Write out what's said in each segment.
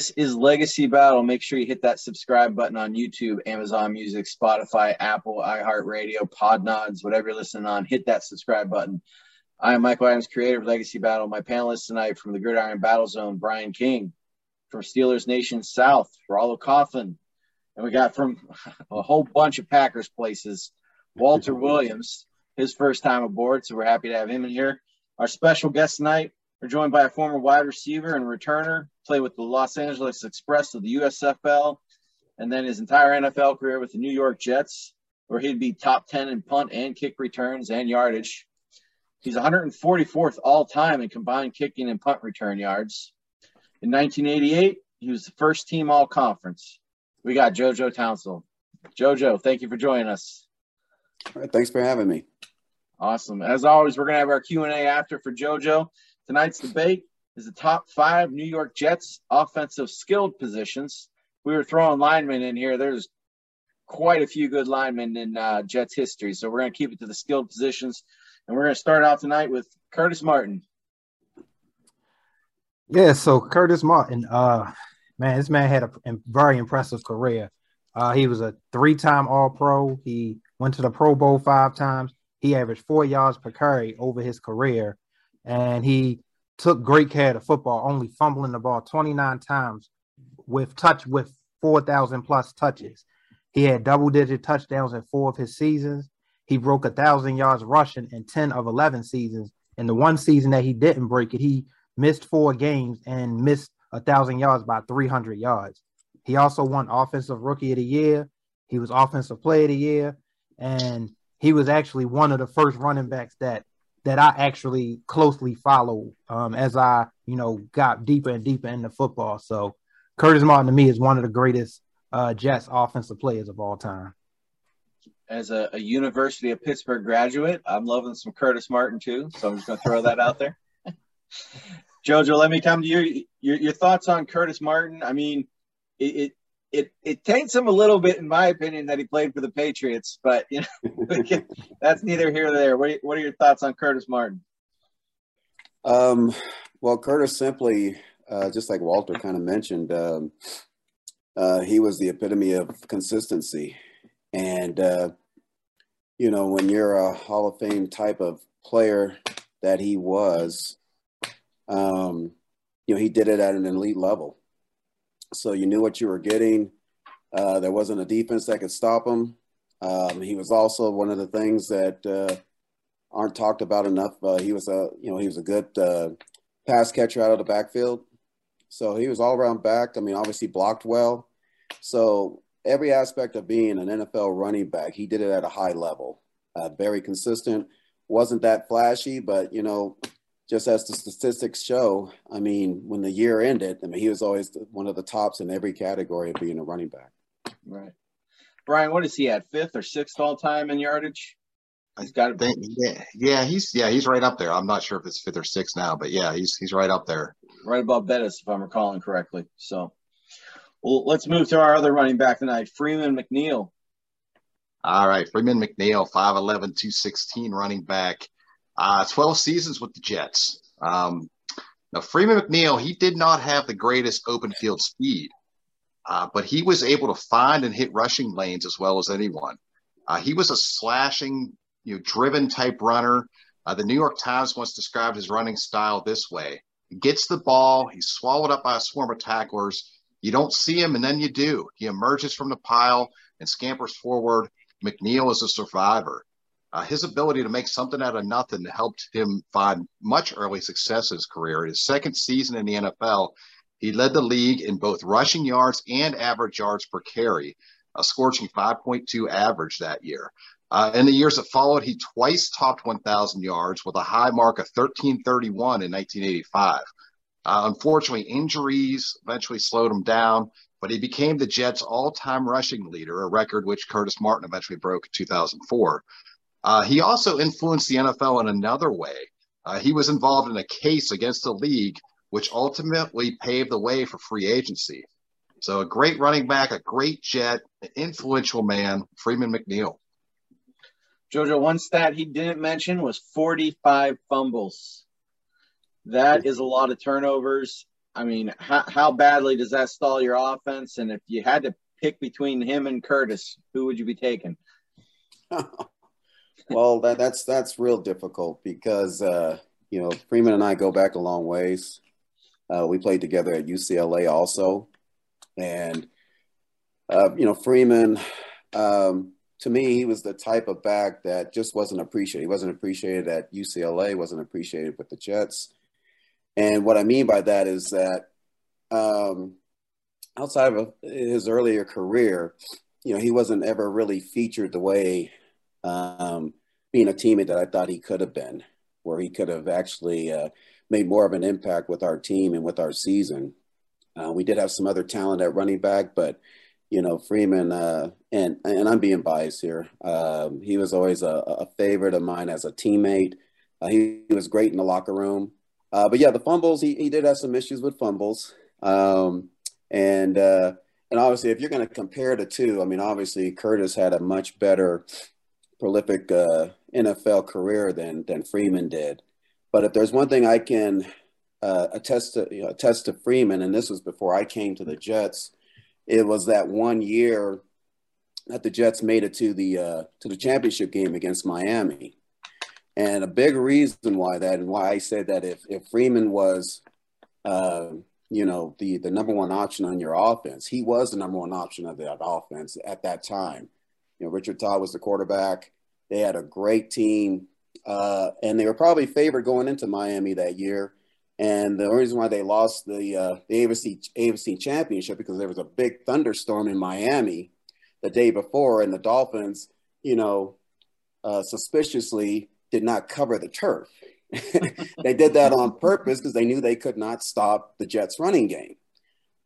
This is Legacy Battle. Make sure you hit that subscribe button on YouTube, Amazon Music, Spotify, Apple, iHeartRadio, Podnods, whatever you're listening on. Hit that subscribe button. I am Michael Adams, creator of Legacy Battle. My panelists tonight from the Gridiron Battle Zone, Brian King, from Steelers Nation South, Rollo Coughlin, and we got from a whole bunch of Packers places, Walter Williams, his first time aboard, so we're happy to have him in here. Our special guest tonight, we're joined by a former wide receiver and returner, played with the Los Angeles Express of the USFL, and then his entire NFL career with the New York Jets, where he'd be top 10 in punt and kick returns and yardage. He's 144th all time in combined kicking and punt return yards. In 1988, he was the first team all conference. We got JoJo Townsend. JoJo, thank you for joining us. All right, thanks for having me. Awesome. As always, we're gonna have our Q and A after for JoJo. Tonight's debate is the top five New York Jets offensive skilled positions. We were throwing linemen in here. There's quite a few good linemen in uh, Jets history, so we're gonna keep it to the skilled positions. And we're going to start out tonight with Curtis Martin. Yeah, so Curtis Martin, uh, man, this man had a very impressive career. Uh, he was a three-time All-Pro. He went to the Pro Bowl five times. He averaged four yards per carry over his career, and he took great care of football, only fumbling the ball 29 times with touch with 4,000 plus touches. He had double-digit touchdowns in four of his seasons. He broke a thousand yards rushing in 10 of 11 seasons. In the one season that he didn't break it, he missed four games and missed a thousand yards by 300 yards. He also won Offensive Rookie of the Year. He was Offensive Player of the Year, and he was actually one of the first running backs that that I actually closely follow um, as I you know got deeper and deeper into football. So Curtis Martin to me is one of the greatest uh, Jets offensive players of all time as a, a, University of Pittsburgh graduate, I'm loving some Curtis Martin too. So I'm just going to throw that out there. Jojo, let me come to you. Your, your thoughts on Curtis Martin? I mean, it, it it it taints him a little bit, in my opinion, that he played for the Patriots. But you know, that's neither here nor there. What are, what are your thoughts on Curtis Martin? Um, well, Curtis simply, uh, just like Walter kind of mentioned, um, uh, he was the epitome of consistency. And, uh, you know, when you're a Hall of Fame type of player that he was, um, you know, he did it at an elite level. So you knew what you were getting. Uh, there wasn't a defense that could stop him. Um, he was also one of the things that uh, aren't talked about enough. Uh, he was a, you know, he was a good uh, pass catcher out of the backfield. So he was all around back. I mean, obviously blocked well. So every aspect of being an NFL running back, he did it at a high level. Uh, very consistent. Wasn't that flashy, but you know, just as the statistics show, I mean, when the year ended, I mean, he was always one of the tops in every category of being a running back. Right. Brian, what is he at? Fifth or sixth all time in yardage? He's got to yeah, yeah, he's yeah, he's right up there. I'm not sure if it's fifth or sixth now, but yeah, he's he's right up there. Right above Bettis, if I'm recalling correctly. So well, let's move to our other running back tonight, Freeman McNeil. All right, Freeman McNeil, 5'11", 216 running back, uh, 12 seasons with the Jets. Um, now, Freeman McNeil, he did not have the greatest open field speed, uh, but he was able to find and hit rushing lanes as well as anyone. Uh, he was a slashing, you know, driven type runner. Uh, the New York Times once described his running style this way: he gets the ball, he's swallowed up by a swarm of tacklers, you don't see him, and then you do. He emerges from the pile and scampers forward. McNeil is a survivor. Uh, his ability to make something out of nothing helped him find much early success in his career. In his second season in the NFL, he led the league in both rushing yards and average yards per carry, a scorching 5.2 average that year. Uh, in the years that followed, he twice topped 1,000 yards with a high mark of 1331 in 1985. Uh, unfortunately, injuries eventually slowed him down, but he became the Jets' all-time rushing leader, a record which Curtis Martin eventually broke in 2004. Uh, he also influenced the NFL in another way. Uh, he was involved in a case against the league, which ultimately paved the way for free agency. So, a great running back, a great Jet, an influential man, Freeman McNeil. Jojo, one stat he didn't mention was 45 fumbles. That is a lot of turnovers. I mean, how, how badly does that stall your offense? And if you had to pick between him and Curtis, who would you be taking? well, that, that's that's real difficult because uh, you know Freeman and I go back a long ways. Uh, we played together at UCLA also, and uh, you know Freeman. Um, to me, he was the type of back that just wasn't appreciated. He wasn't appreciated at UCLA. wasn't appreciated with the Jets. And what I mean by that is that um, outside of his earlier career, you know, he wasn't ever really featured the way um, being a teammate that I thought he could have been, where he could have actually uh, made more of an impact with our team and with our season. Uh, we did have some other talent at running back, but you know Freeman, uh, and and I'm being biased here. Um, he was always a, a, favorite of mine as a teammate. Uh, he, he, was great in the locker room, uh, but yeah, the fumbles he, he did have some issues with fumbles. Um, and uh, and obviously, if you're going to compare the two, I mean, obviously Curtis had a much better prolific uh, NFL career than than Freeman did. But if there's one thing I can uh, attest to, you know, attest to Freeman, and this was before I came to the Jets, it was that one year that the Jets made it to the uh, to the championship game against Miami. And a big reason why that, and why I said that if if Freeman was uh, you know, the the number one option on your offense. He was the number one option of that offense at that time. You know, Richard Todd was the quarterback. They had a great team, uh, and they were probably favored going into Miami that year. And the reason why they lost the uh, the AFC AFC championship because there was a big thunderstorm in Miami the day before, and the Dolphins, you know, uh, suspiciously did not cover the turf. they did that on purpose because they knew they could not stop the Jets running game.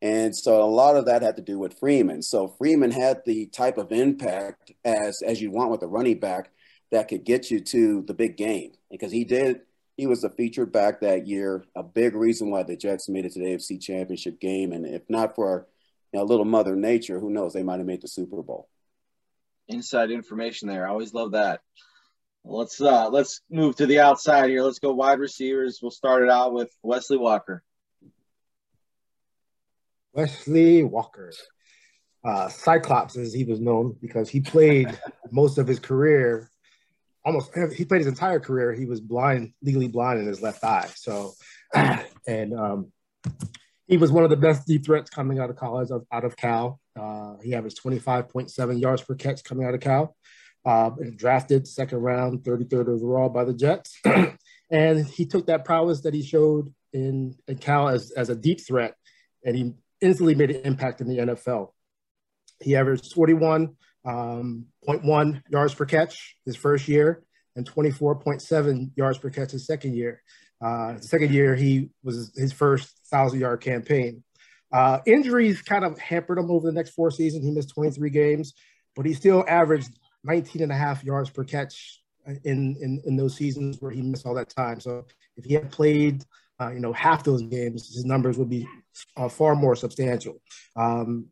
And so a lot of that had to do with Freeman. So Freeman had the type of impact as as you want with a running back that could get you to the big game because he did. He was the featured back that year. A big reason why the Jets made it to the AFC Championship game, and if not for you know, little Mother Nature, who knows? They might have made the Super Bowl. Inside information there. I always love that. Let's uh let's move to the outside here. Let's go wide receivers. We'll start it out with Wesley Walker. Wesley Walker. Uh, Cyclops, as he was known, because he played most of his career, almost he played his entire career. He was blind, legally blind in his left eye. So, and um, he was one of the best deep threats coming out of college, out of Cal. Uh, he averaged 25.7 yards per catch coming out of Cal uh, drafted second round, 33rd overall by the Jets. and he took that prowess that he showed in, in Cal as, as a deep threat, and he instantly made an impact in the NFL. He averaged 41.1 um, yards per catch his first year and 24.7 yards per catch his second year. Uh, second year, he was his first thousand yard campaign. Uh, injuries kind of hampered him over the next four seasons. He missed 23 games, but he still averaged 19 and a half yards per catch in, in, in those seasons where he missed all that time. So if he had played, uh, you know, half those games, his numbers would be uh, far more substantial. Um,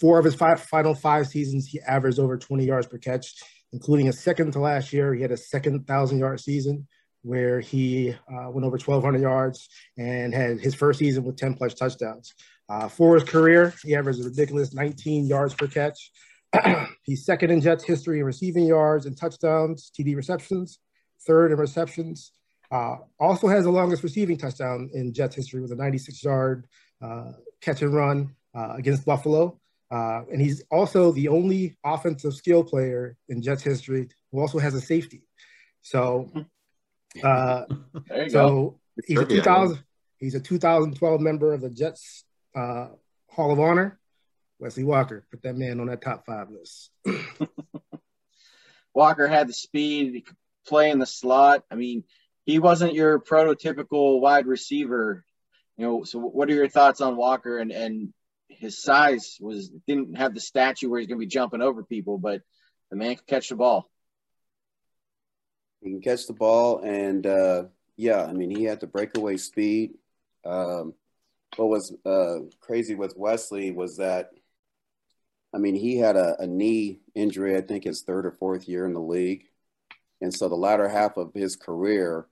four of his five, final five seasons, he averaged over 20 yards per catch, including a second to last year. He had a second thousand yard season where he uh, went over 1,200 yards and had his first season with 10 plus touchdowns. Uh, for his career, he averaged a ridiculous 19 yards per catch, He's second in Jets history in receiving yards and touchdowns, TD receptions, third in receptions. Uh, also has the longest receiving touchdown in Jets history with a 96 yard catch and run uh, against Buffalo. Uh, and he's also the only offensive skill player in Jets history who also has a safety. So, uh, so go. he's a 2000, he's a 2012 member of the Jets uh, Hall of Honor. Wesley Walker. Put that man on that top five list. Walker had the speed, he could play in the slot. I mean, he wasn't your prototypical wide receiver. You know, so what are your thoughts on Walker and and his size was didn't have the statue where he's going to be jumping over people, but the man can catch the ball. He can catch the ball, and uh, yeah, I mean, he had the breakaway speed. Um, what was uh, crazy with Wesley was that I mean, he had a, a, knee injury, I think his third or fourth year in the league. And so the latter half of his career,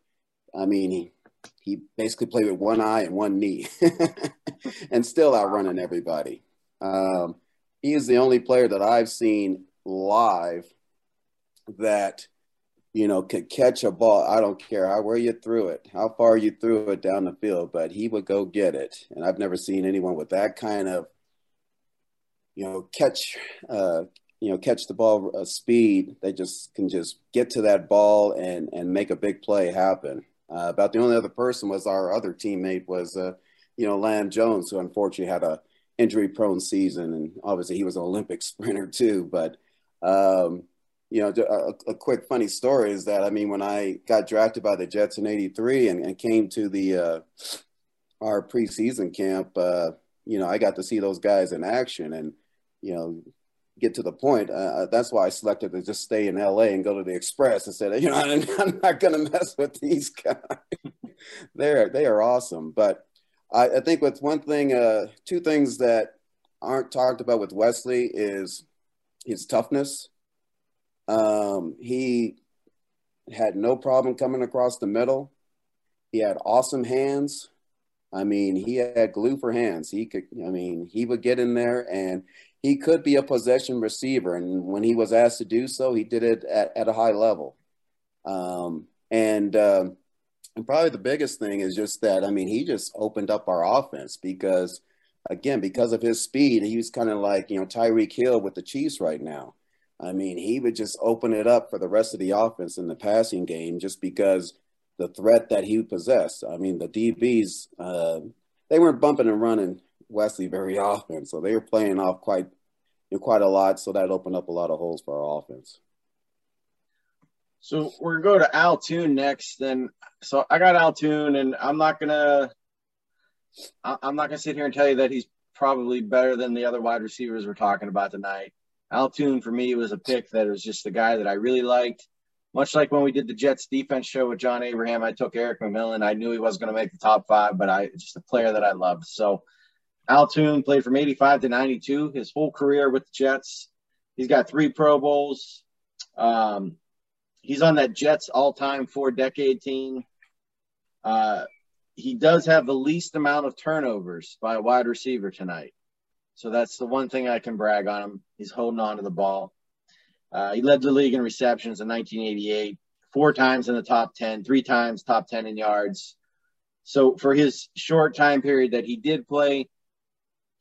I mean, he, he basically played with one eye and one knee, and still outrunning everybody. Um, he is the only player that I've seen live that you know could catch a ball. I don't care how where you threw it, how far you threw it down the field, but he would go get it. And I've never seen anyone with that kind of you know catch uh, you know catch the ball uh, speed. They just can just get to that ball and and make a big play happen. Uh, about the only other person was our other teammate was uh, you know Lam Jones, who unfortunately had a injury prone season, and obviously he was an Olympic sprinter too. But um, you know, a, a, quick funny story is that I mean, when I got drafted by the Jets in '83 and, and, came to the uh, our preseason camp, uh, you know, I got to see those guys in action, and you know, get to the point. Uh, uh that's why I selected to just stay in LA and go to the Express and said, you know, I'm not going to mess with these guys. They're they are awesome, but I, I think with one thing, uh, two things that aren't talked about with Wesley is his toughness. Um, he had no problem coming across the middle. He had awesome hands. I mean, he had glue for hands. He could, I mean, he would get in there and he could be a possession receiver. And when he was asked to do so, he did it at, at a high level. Um, and, uh, and probably the biggest thing is just that, I mean, he just opened up our offense because, again, because of his speed, he was kind of like, you know, Tyreek Hill with the Chiefs right now. I mean, he would just open it up for the rest of the offense in the passing game just because the threat that he possessed. I mean, the DBs, uh, they weren't bumping and running Wesley very often, so they were playing off quite you know, quite a lot. So that opened up a lot of holes for our offense. So we're gonna go to Al Toon next. And so I got Al Toon, and I'm not gonna I'm not gonna sit here and tell you that he's probably better than the other wide receivers we're talking about tonight. Al Toon for me was a pick that was just the guy that I really liked. Much like when we did the Jets defense show with John Abraham, I took Erik McMillan. I knew he wasn't going to make the top five, but I just a player that I loved. So Al Toon played from 85 to 92, his whole career with the Jets. He's got three Pro Bowls. Um, he's on that Jets all time four decade team. Uh, he does have the least amount of turnovers by a wide receiver tonight. So that's the one thing I can brag on him. He's holding on to the ball. Uh, he led the league in receptions in 1988, four times in the top 10, three times top 10 in yards. So for his short time period that he did play,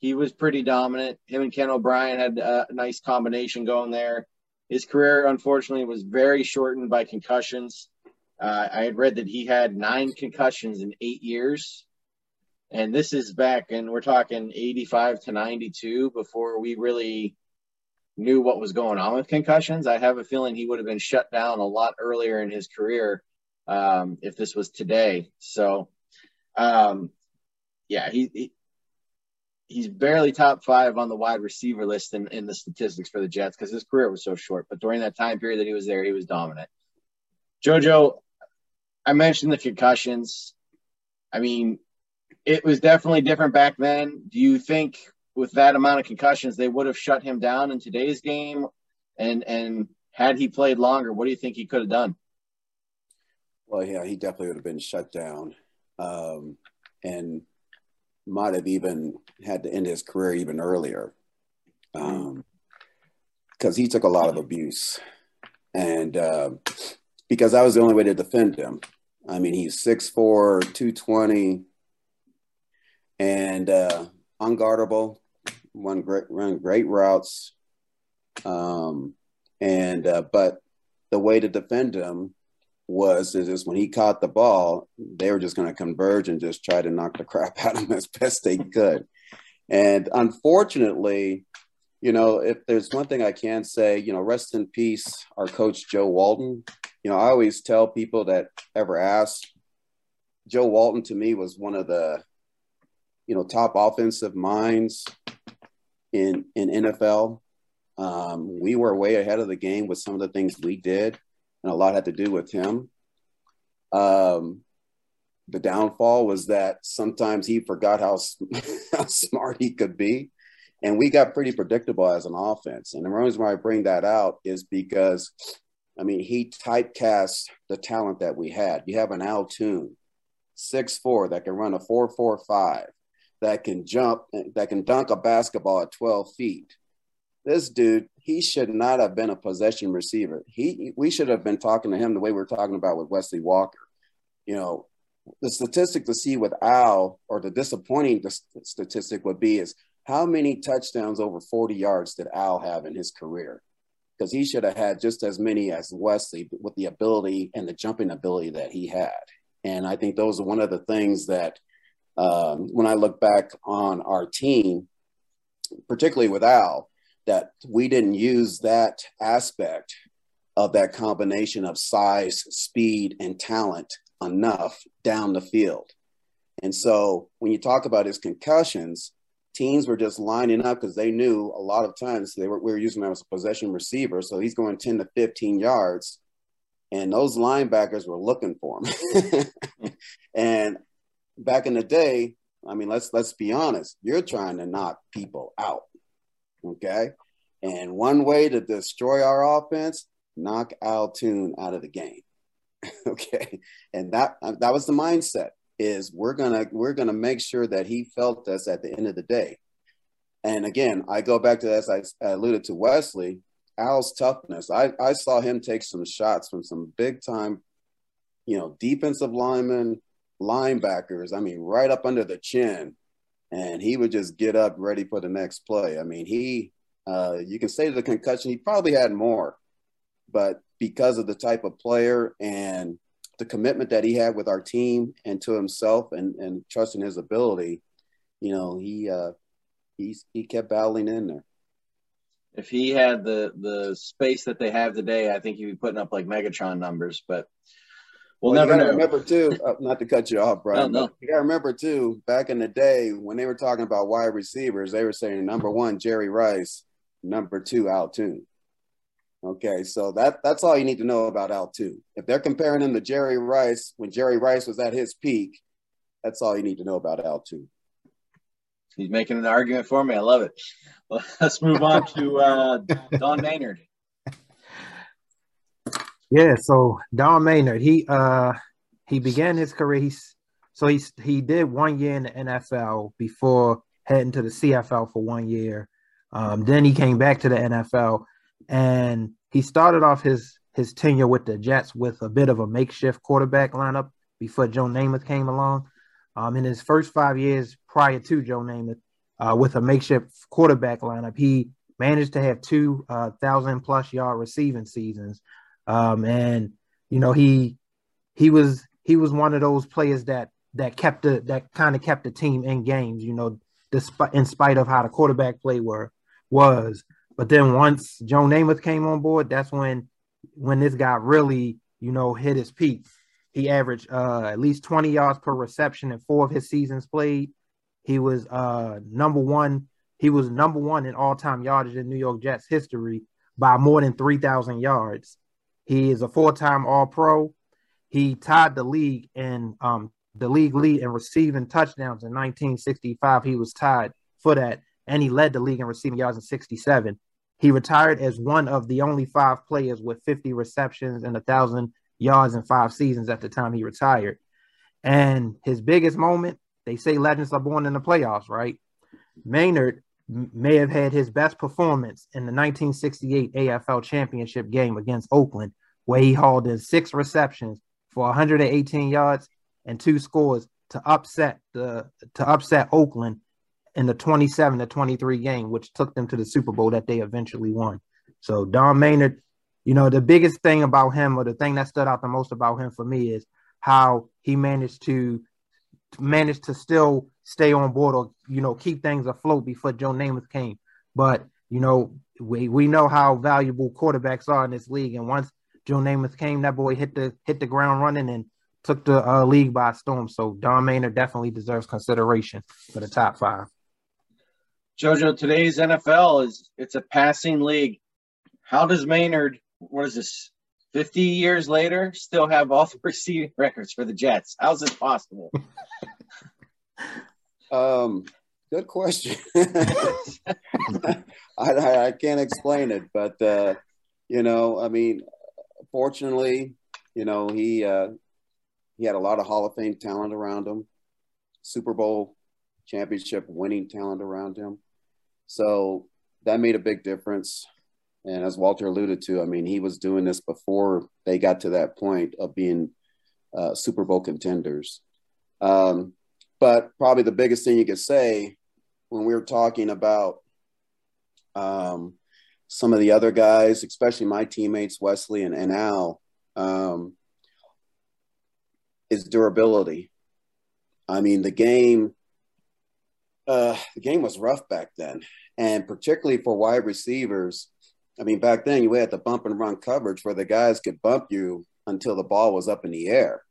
he was pretty dominant. Him and Ken O'Brien had a nice combination going there. His career, unfortunately, was very shortened by concussions. Uh, I had read that he had nine concussions in eight years. And this is back, and we're talking 85 to 92 before we really knew what was going on with concussions. I have a feeling he would have been shut down a lot earlier in his career um, if this was today. So, um, yeah, he, he he's barely top five on the wide receiver list in, in the statistics for the Jets because his career was so short. But during that time period that he was there, he was dominant. JoJo, I mentioned the concussions. I mean, it was definitely different back then. Do you think with that amount of concussions, they would have shut him down in today's game? And and had he played longer, what do you think he could have done? Well, yeah, he definitely would have been shut down. Um, and might have even had to end his career even earlier because um, he took a lot of abuse. And uh, because that was the only way to defend him. I mean, he's 6'4, 220, and uh, unguardable, run great, run great routes. Um, and, uh, but the way to defend him was is just when he caught the ball, they were just going to converge and just try to knock the crap out of him as best they could. And unfortunately, you know, if there's one thing I can say, you know, rest in peace, our coach Joe Walton. You know, I always tell people that ever ask, Joe Walton to me was one of the, you know, top offensive minds in in NFL. Um, we were way ahead of the game with some of the things we did and a lot had to do with him. Um, the downfall was that sometimes he forgot how, how smart he could be. And we got pretty predictable as an offense. And the reason why I bring that out is because, I mean, he typecast the talent that we had. You have an Al Toon, six four, that can run a four four five, that can jump, that can dunk a basketball at 12 feet. This dude, he should not have been a possession receiver. He we should have been talking to him the way we're talking about with Wesley Walker. You know, the statistic to see with Al, or the disappointing statistic would be is how many touchdowns over 40 yards did Al have in his career? Because he should have had just as many as Wesley with the ability and the jumping ability that he had. And I think those are one of the things that um, when I look back on our team, particularly with Al, that we didn't use that aspect of that combination of size, speed, and talent enough down the field. And so when you talk about his concussions, teams were just lining up because they knew a lot of times they were, we were using him as a possession receiver. So he's going 10 to 15 yards, and those linebackers were looking for him. and back in the day, I mean, let's let's be honest, you're trying to knock people out. Okay. And one way to destroy our offense, knock Al Toon out of the game. okay. And that uh, that was the mindset is we're gonna we're gonna make sure that he felt us at the end of the day. And again, I go back to as I alluded to Wesley, Al's toughness. I, I saw him take some shots from some big time, you know, defensive linemen, linebackers. I mean, right up under the chin, and he would just get up ready for the next play. I mean, he uh, you can say the concussion, he probably had more, but because of the type of player and the commitment that he had with our team and to himself and, and trusting his ability, you know, he uh, he he kept battling in there. If he had the the space that they have today, I think he'd be putting up like Megatron numbers. But we'll, well never know. Remember too, uh, not to cut you off, Brian. No, no. You got to remember too, back in the day when they were talking about wide receivers, they were saying number one Jerry Rice, number two Al Toon. Okay, so that that's all you need to know about Al Toon. If they're comparing him to Jerry Rice when Jerry Rice was at his peak, that's all you need to know about Al Toon. He's making an argument for me. I love it. Well, let's move on to uh, Don Maynard. Yeah, so Don Maynard, he uh he began his career. He's so he he did one year in the NFL before heading to the CFL for one year. Um, then he came back to the NFL and he started off his his tenure with the Jets with a bit of a makeshift quarterback lineup before Joe Namath came along. Um, in his first five years prior to Joe Namath, uh, with a makeshift quarterback lineup, he managed to have two uh, thousand plus yard receiving seasons, um, and you know he he was he was one of those players that that kept the that kind of kept the team in games. You know, despite in spite of how the quarterback play were was. But then once Joe Namath came on board, that's when when this guy really, you know, hit his peak. He averaged uh, at least 20 yards per reception in four of his seasons played. He was uh, number one. He was number one in all-time yardage in New York Jets history by more than 3,000 yards. He is a four-time All-Pro. He tied the league in um, the league lead in receiving touchdowns in 1965. He was tied for that and he led the league in receiving yards in 67. He retired as one of the only five players with 50 receptions and thousand yards in five seasons at the time he retired. And his biggest moment, they say legends are born in the playoffs, right? Maynard may have had his best performance in the 1968 AFL championship game against Oakland, where he hauled in six receptions for 118 yards and two scores to upset the to upset Oakland in the 27 to 23 game, which took them to the Super Bowl that they eventually won. So Don Maynard, you know, the biggest thing about him, or the thing that stood out the most about him for me, is how he managed to manage to still stay on board or you know keep things afloat before Joe Namath came. But you know, we we know how valuable quarterbacks are in this league, and once Joe Namath came, that boy hit the hit the ground running and took the uh, league by storm. So Don Maynard definitely deserves consideration for the top five. Jojo, today's NFL is it's a passing league. How does Maynard, what is this, 50 years later, still have all the receiving records for the Jets? How's this possible? um, good question. I, I, I, can't explain it, but uh, you know, I mean, fortunately, you know, he uh, he had a lot of Hall of Fame talent around him, Super Bowl championship winning talent around him. So that made a big difference. And as Walter alluded to, I mean, he was doing this before they got to that point of being uh, Super Bowl contenders. Um, but probably the biggest thing you could say when we were talking about um, some of the other guys, especially my teammates, Wesley and, and Al, um, is durability. I mean, the game, uh, the game was rough back then, and particularly for wide receivers. I mean, back then you had the bump and run coverage where the guys could bump you until the ball was up in the air.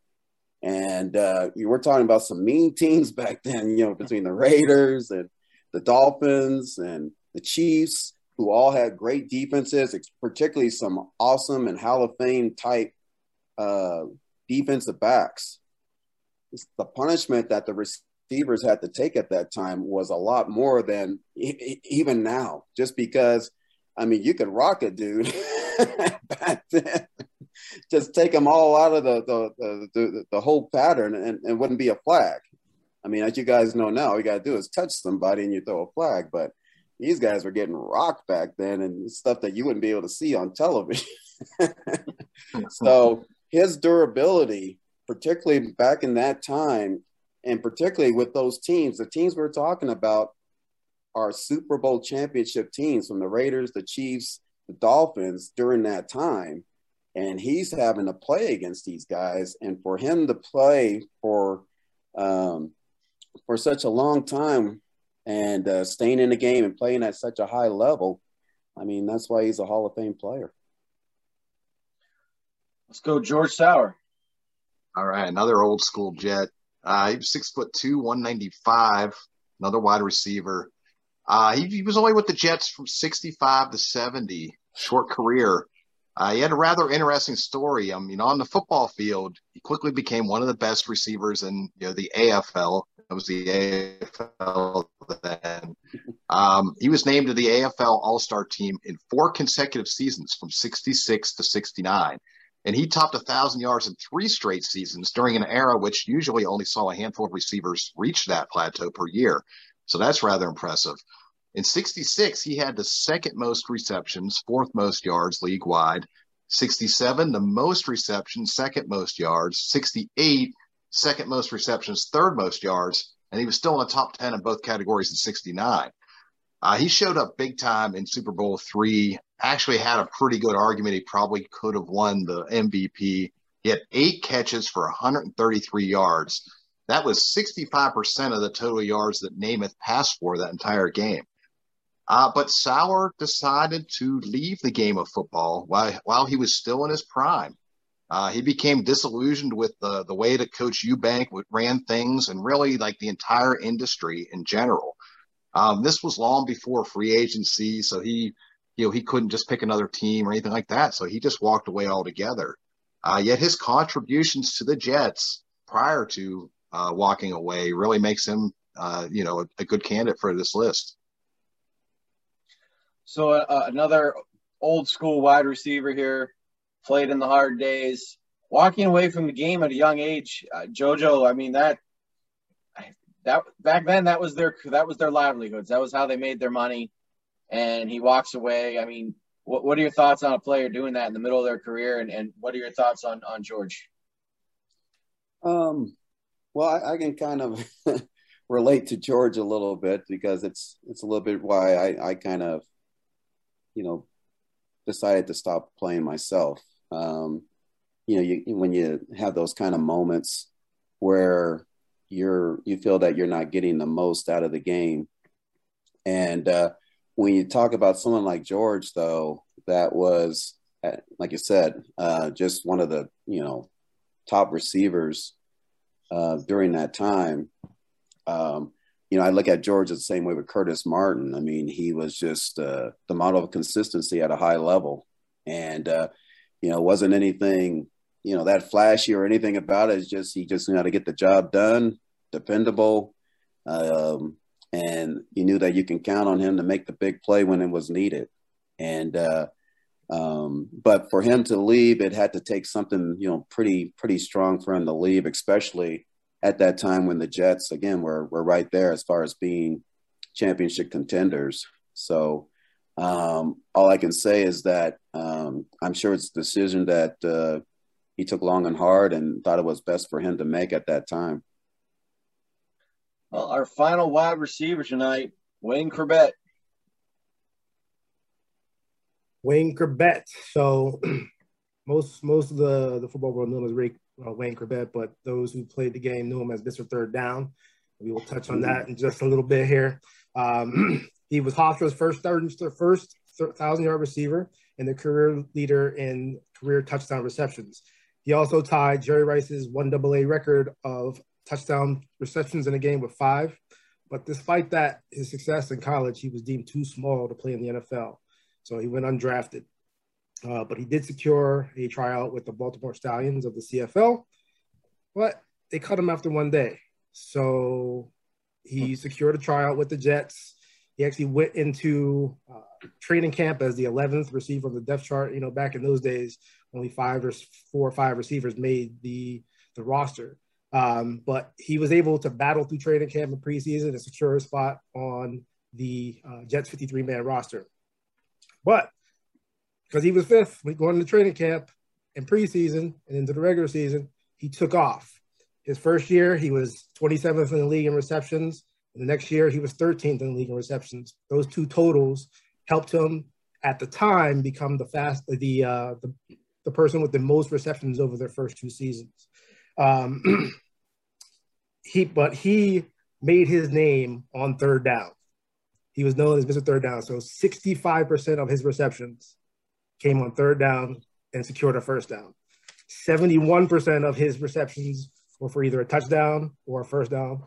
And uh, you were talking about some mean teams back then, you know, between the Raiders and the Dolphins and the Chiefs, who all had great defenses, particularly some awesome and Hall of Fame type uh, defensive backs. The punishment that the receivers had to take at that time was a lot more than even now, just because, I mean, you could rock a dude back then just take them all out of the the, the, the whole pattern and, and wouldn't be a flag. I mean, as you guys know now, all you got to do is touch somebody and you throw a flag. But these guys were getting rocked back then and stuff that you wouldn't be able to see on television. so his durability, particularly back in that time, and particularly with those teams, the teams we're talking about are Super Bowl championship teams from the Raiders, the Chiefs, the Dolphins during that time and he's having to play against these guys. And for him to play for um, for such a long time and uh, staying in the game and playing at such a high level i mean that's why he's a hall of fame player. Let's go george sauer. All right another old school jet. Uh, he six foot two 195 another wide receiver. Uh, he, he was only with the jets from 65 to 70 short career uh, he had a rather interesting story. I mean, on the football field, he quickly became one of the best receivers in you know the AFL. It was the AFL then. Um, he was named to the AFL All Star team in four consecutive seasons, from '66 to '69, and he topped a thousand yards in three straight seasons during an era which usually only saw a handful of receivers reach that plateau per year. So that's rather impressive. In 66, he had the second most receptions, fourth most yards league wide. 67, the most receptions, second most yards. 68, second most receptions, third most yards. And he was still in the top 10 in both categories in 69. Uh, he showed up big time in Super Bowl three. Actually, had a pretty good argument. He probably could have won the MVP. He had eight catches for 133 yards. That was 65% of the total yards that Namath passed for that entire game. Uh, but Sauer decided to leave the game of football while, while he was still in his prime. Uh, he became disillusioned with the, the way that Coach Ewbank ran things and really like the entire industry in general. Um, this was long before free agency, so he, you know, he couldn't just pick another team or anything like that. So he just walked away altogether. Uh, yet his contributions to the Jets prior to uh, walking away really makes him, uh, you know, a, a good candidate for this list. So uh, another old school wide receiver here, played in the hard days, walking away from the game at a young age. Uh, JoJo, I mean that that back then that was their that was their livelihoods. That was how they made their money. And he walks away. I mean, what what are your thoughts on a player doing that in the middle of their career? And, and what are your thoughts on on George? Um, well, I, I can kind of relate to George a little bit because it's it's a little bit why I, I kind of you know, decided to stop playing myself. Um, you know, you, when you have those kind of moments where you're you feel that you're not getting the most out of the game, and uh, when you talk about someone like George, though, that was uh, like you said, uh, just one of the you know top receivers uh, during that time. Um, you know, I look at George the same way with Curtis Martin. I mean, he was just uh, the model of consistency at a high level, and uh, you know, wasn't anything you know that flashy or anything about it. It's just he just knew how to get the job done, dependable, um, and you knew that you can count on him to make the big play when it was needed. And uh, Um, but for him to leave, it had to take something, you know, pretty pretty strong for him to leave, especially at that time when the Jets again were were right there as far as being championship contenders. So um, all I can say is that um, I'm sure it's a decision that uh, he took long and hard and thought it was best for him to make at that time. Well, our final wide receiver tonight, Wayne Chrebet. Wayne Chrebet. So most most of the, the football world knows him as Ray, uh, Wayne Chrebet, but those who played the game knew him as Mr. Third Down. We will touch on that in just a little bit here. Um, he was Hofstra's first third, first thousand yard receiver and the career leader in career touchdown receptions. He also tied Jerry Rice's one AA record of touchdown receptions in a game with five. But despite that, his success in college, he was deemed too small to play in the NFL. So he went undrafted. Uh, but he did secure a tryout with the Baltimore Stallions of the CFL, but they cut him after one day. So he secured a tryout with the Jets. He actually went into uh, training camp as the 11th receiver on the depth chart. You know, back in those days, only five or four or five receivers made the the roster. Um, but he was able to battle through training camp and preseason and secure a spot on the uh, Jets 53 man roster. But because he was fifth when going into training camp and preseason and into the regular season, he took off. His first year, he was 27th in the league in receptions. And the next year, he was 13th in the league in receptions. Those two totals helped him at the time become the fast the uh, the, the person with the most receptions over their first two seasons. Um, he but he made his name on third down. He was known as Mr. Third Down. So 65% of his receptions came on third down and secured a first down. 71% of his receptions were for either a touchdown or a first down.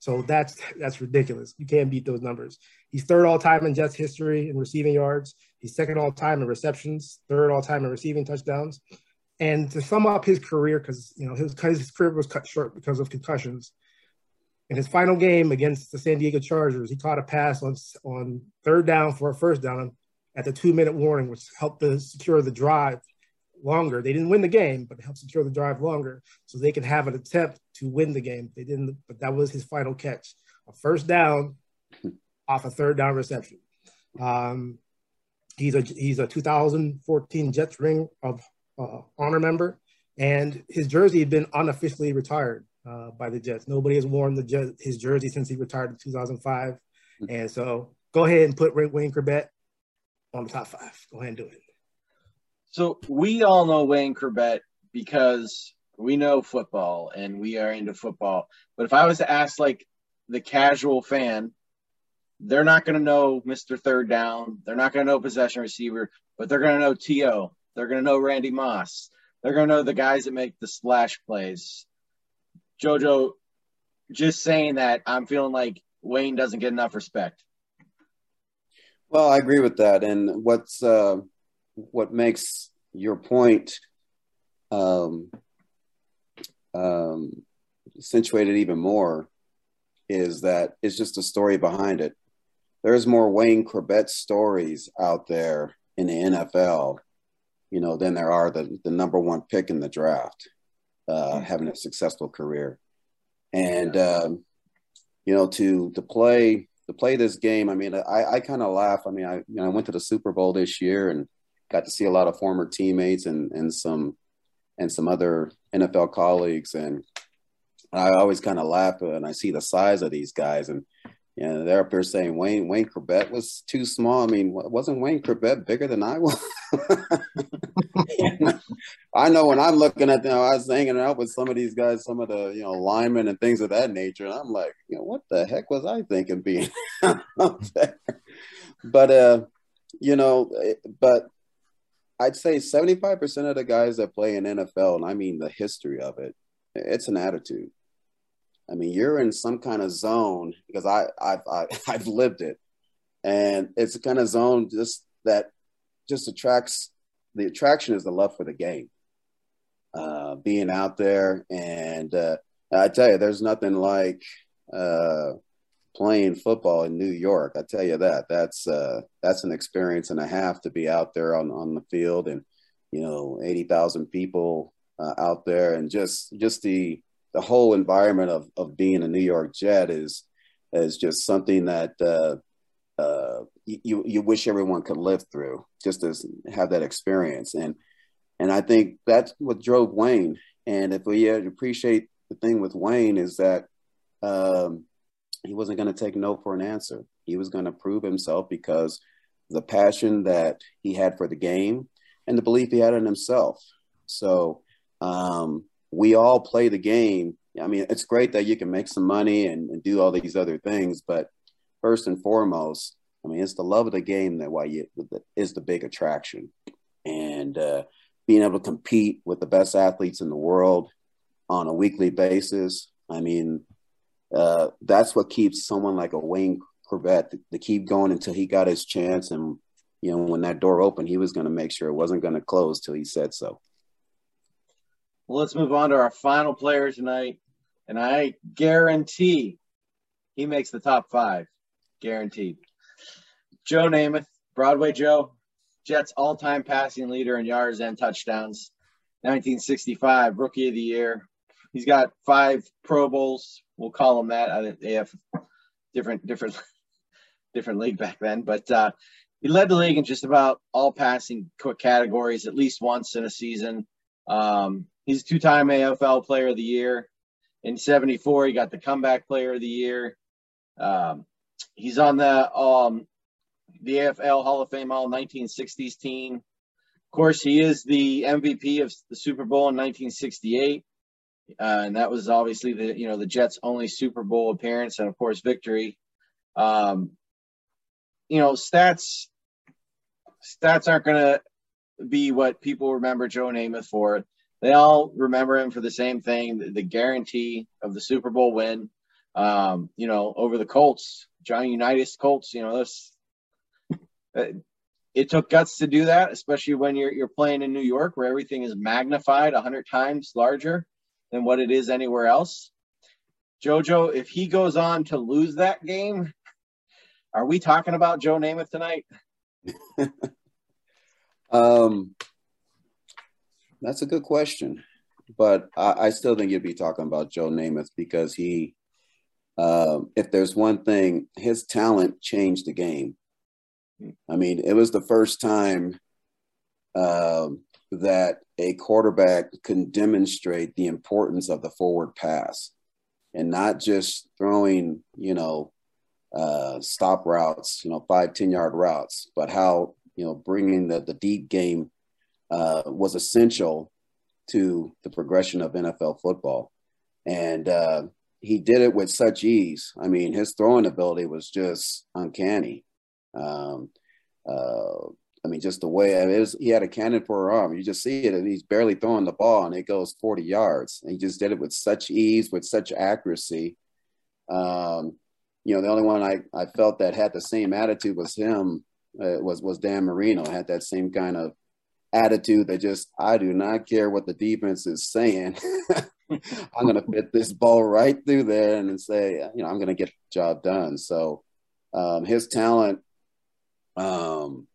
So that's that's ridiculous. You can't beat those numbers. He's third all time in Jets history in receiving yards. He's second all time in receptions, third all time in receiving touchdowns. And to sum up his career, because you know his his career was cut short because of concussions. In his final game against the San Diego Chargers, he caught a pass on on third down for a first down at the two minute warning, which helped to secure the drive longer. They didn't win the game, but it helped secure the drive longer so they can have an attempt to win the game. They didn't, but that was his final catch. A first down off a third down reception. Um, he's a he's a 2014 Jets ring of uh, honor member, and his jersey had been unofficially retired uh, by the Jets. Nobody has worn the his jersey since he retired in 2005, mm-hmm. and so go ahead and put Wayne Chrebet on the top five. Go ahead and do it. So we all know Wayne Chrebet because we know football and we are into football. But if I was to ask like the casual fan, they're not going to know Mr. Third Down. They're not going to know possession receiver, but they're going to know T.O. They're going to know Randy Moss. They're going to know the guys that make the splash plays. JoJo, just saying that, I'm feeling like Wayne doesn't get enough respect. Well, I agree with that. And what's uh, what makes your point um, um, accentuated even more is that it's just a story behind it. There's more Wayne Chrebet stories out there in the NFL, you know, than there are the, the number one pick in the draft, uh, having a successful career. And, um, you know, to, to play, to play this game, I mean, I, I kind of laugh. I mean, I, you know, I went to the Super Bowl this year and got to see a lot of former teammates and, and some, and some other NFL colleagues. And I always kind of laugh when I see the size of these guys. And you know, they're up there saying Wayne Wayne Chrebet was too small. I mean, wasn't Wayne Chrebet bigger than I was? I know when I'm looking at them, I was hanging out with some of these guys, some of the you know linemen and things of that nature, and I'm like, you know, what the heck was I thinking being out there? But uh, you know, but I'd say 75% of the guys that play in NFL, and I mean the history of it, it's an attitude. I mean, you're in some kind of zone because I, I've, I, have i have lived it, and it's a kind of zone just that just attracts. The attraction is the love for the game, uh, being out there, and uh, I tell you, there's nothing like uh, playing football in New York. I tell you that that's uh, that's an experience and a half to be out there on on the field and you know eighty thousand people uh, out there and just just the the whole environment of of being a New York Jet is is just something that uh, uh, you you wish everyone could live through just to have that experience and and I think that's what drove Wayne. And if we appreciate the thing with Wayne is that um, he wasn't going to take no for an answer. He was going to prove himself because the passion that he had for the game and the belief he had in himself. So um, we all play the game. I mean, it's great that you can make some money and, and, do all these other things, but first and foremost, I mean, it's the love of the game that why you is the big attraction, and uh, being able to compete with the best athletes in the world on a weekly basis. I mean, uh, that's what keeps someone like a Wayne Chrebet to, to, keep going until he got his chance. And, you know, when that door opened, he was going to make sure it wasn't going to close till he said so. Well, let's move on to our final player tonight. And I guarantee he makes the top five. Guaranteed. Joe Namath, Broadway Joe, Jets all time passing leader in yards and touchdowns. 1965, Rookie of the Year, he's got five Pro Bowls. We'll call him that. They have different different different league back then, but uh, he led the league in just about all passing categories at least once in a season. Um, he's a two-time AFL Player of the Year. In '74, he got the Comeback Player of the Year. Um, he's on the um, the AFL Hall of Fame All 1960s team. Of course, he is the MVP of the Super Bowl in 1968. Uh, and that was obviously the you know the Jets' only Super Bowl appearance and of course victory. Um, you know stats stats aren't going to be what people remember Joe Namath for. They all remember him for the same thing: the, the guarantee of the Super Bowl win. Um, you know, over the Colts, Johnny Unitas Colts. You know, this uh, it took guts to do that, especially when you're you're playing in New York, where everything is magnified a hundred times larger than what it is anywhere else. Jojo, if he goes on to lose that game, are we talking about Joe Namath tonight? um, that's a good question, but I, I, still think you'd be talking about Joe Namath because he, uh, if there's one thing, his talent changed the game. I mean, it was the first time um, that a quarterback can demonstrate the importance of the forward pass and not just throwing, you know, uh, stop routes, you know, five, 10 yard routes, but how, you know, bringing the, the deep game uh, was essential to the progression of NFL football. And uh, he did it with such ease. I mean, his throwing ability was just uncanny. Um, uh, I mean, just the way it is, he had a cannon for an arm. You just see it, and he's barely throwing the ball, and it goes 40 yards. And he just did it with such ease, with such accuracy. Um, you know, the only one I, I felt that had the same attitude was him, uh, was was Dan Marino. Had that same kind of attitude that just I do not care what the defense is saying. I'm going to fit this ball right through there and say, you know, I'm going to get the job done. So um, his talent. Um,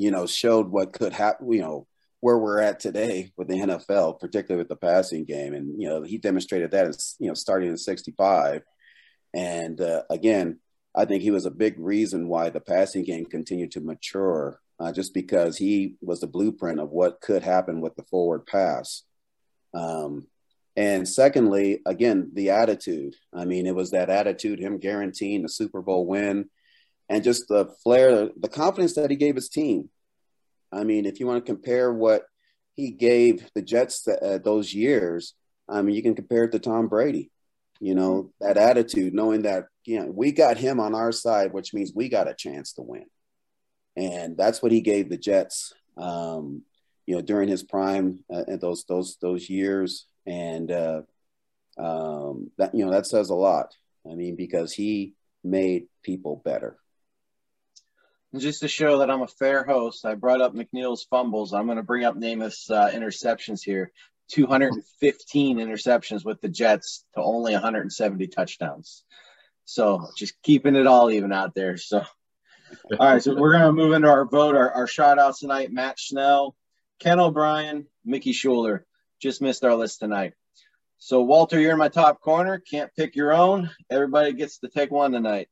you know, showed what could happen, you know, where we're at today with the NFL, particularly with the passing game. And, you know, he demonstrated that, as, you know, starting in 65. And uh, again, I think he was a big reason why the passing game continued to mature, uh, just because he was the blueprint of what could happen with the forward pass. Um, and secondly, again, the attitude. I mean, it was that attitude, him guaranteeing the Super Bowl win and just the flair, the confidence that he gave his team. I mean, if you want to compare what he gave the Jets uh, those years, I mean, you can compare it to Tom Brady. You know, that attitude, knowing that, you know, we got him on our side, which means we got a chance to win. And that's what he gave the Jets, um, you know, during his prime uh, those, those, those years. And uh, um, that, you know, that says a lot. I mean, because he made people better. And just to show that I'm a fair host, I brought up McNeil's fumbles. I'm going to bring up Namath's uh, interceptions here. 215 interceptions with the Jets to only 170 touchdowns. So just keeping it all even out there. So, all right. So we're going to move into our vote, our, our shout outs tonight Matt Snell, Ken O'Brien, Mickey Shuler. Just missed our list tonight. So, Walter, you're in my top corner. Can't pick your own. Everybody gets to take one tonight.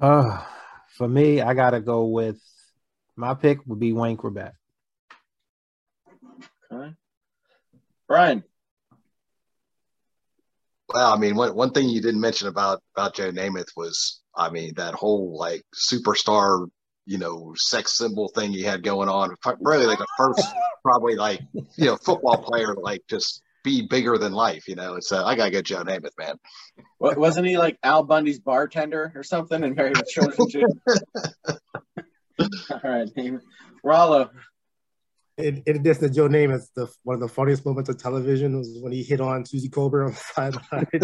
Uh, for me, I got to go with my pick would be Wayne Chrebet. Okay. Brian. Well, I mean, one one thing you didn't mention about about Joe Namath was, I mean, that whole like superstar, you know, sex symbol thing he had going on. Really, like the first, probably like you know, football player, like just be bigger than life. You know, it's uh, I gotta get Joe Namath, man. What, wasn't he like Al Bundy's bartender or something and married with children too? All right, Rollo. In, in addition to Joe Namath, the one of the funniest moments of television was when he hit on Suzy Kolber on the sideline.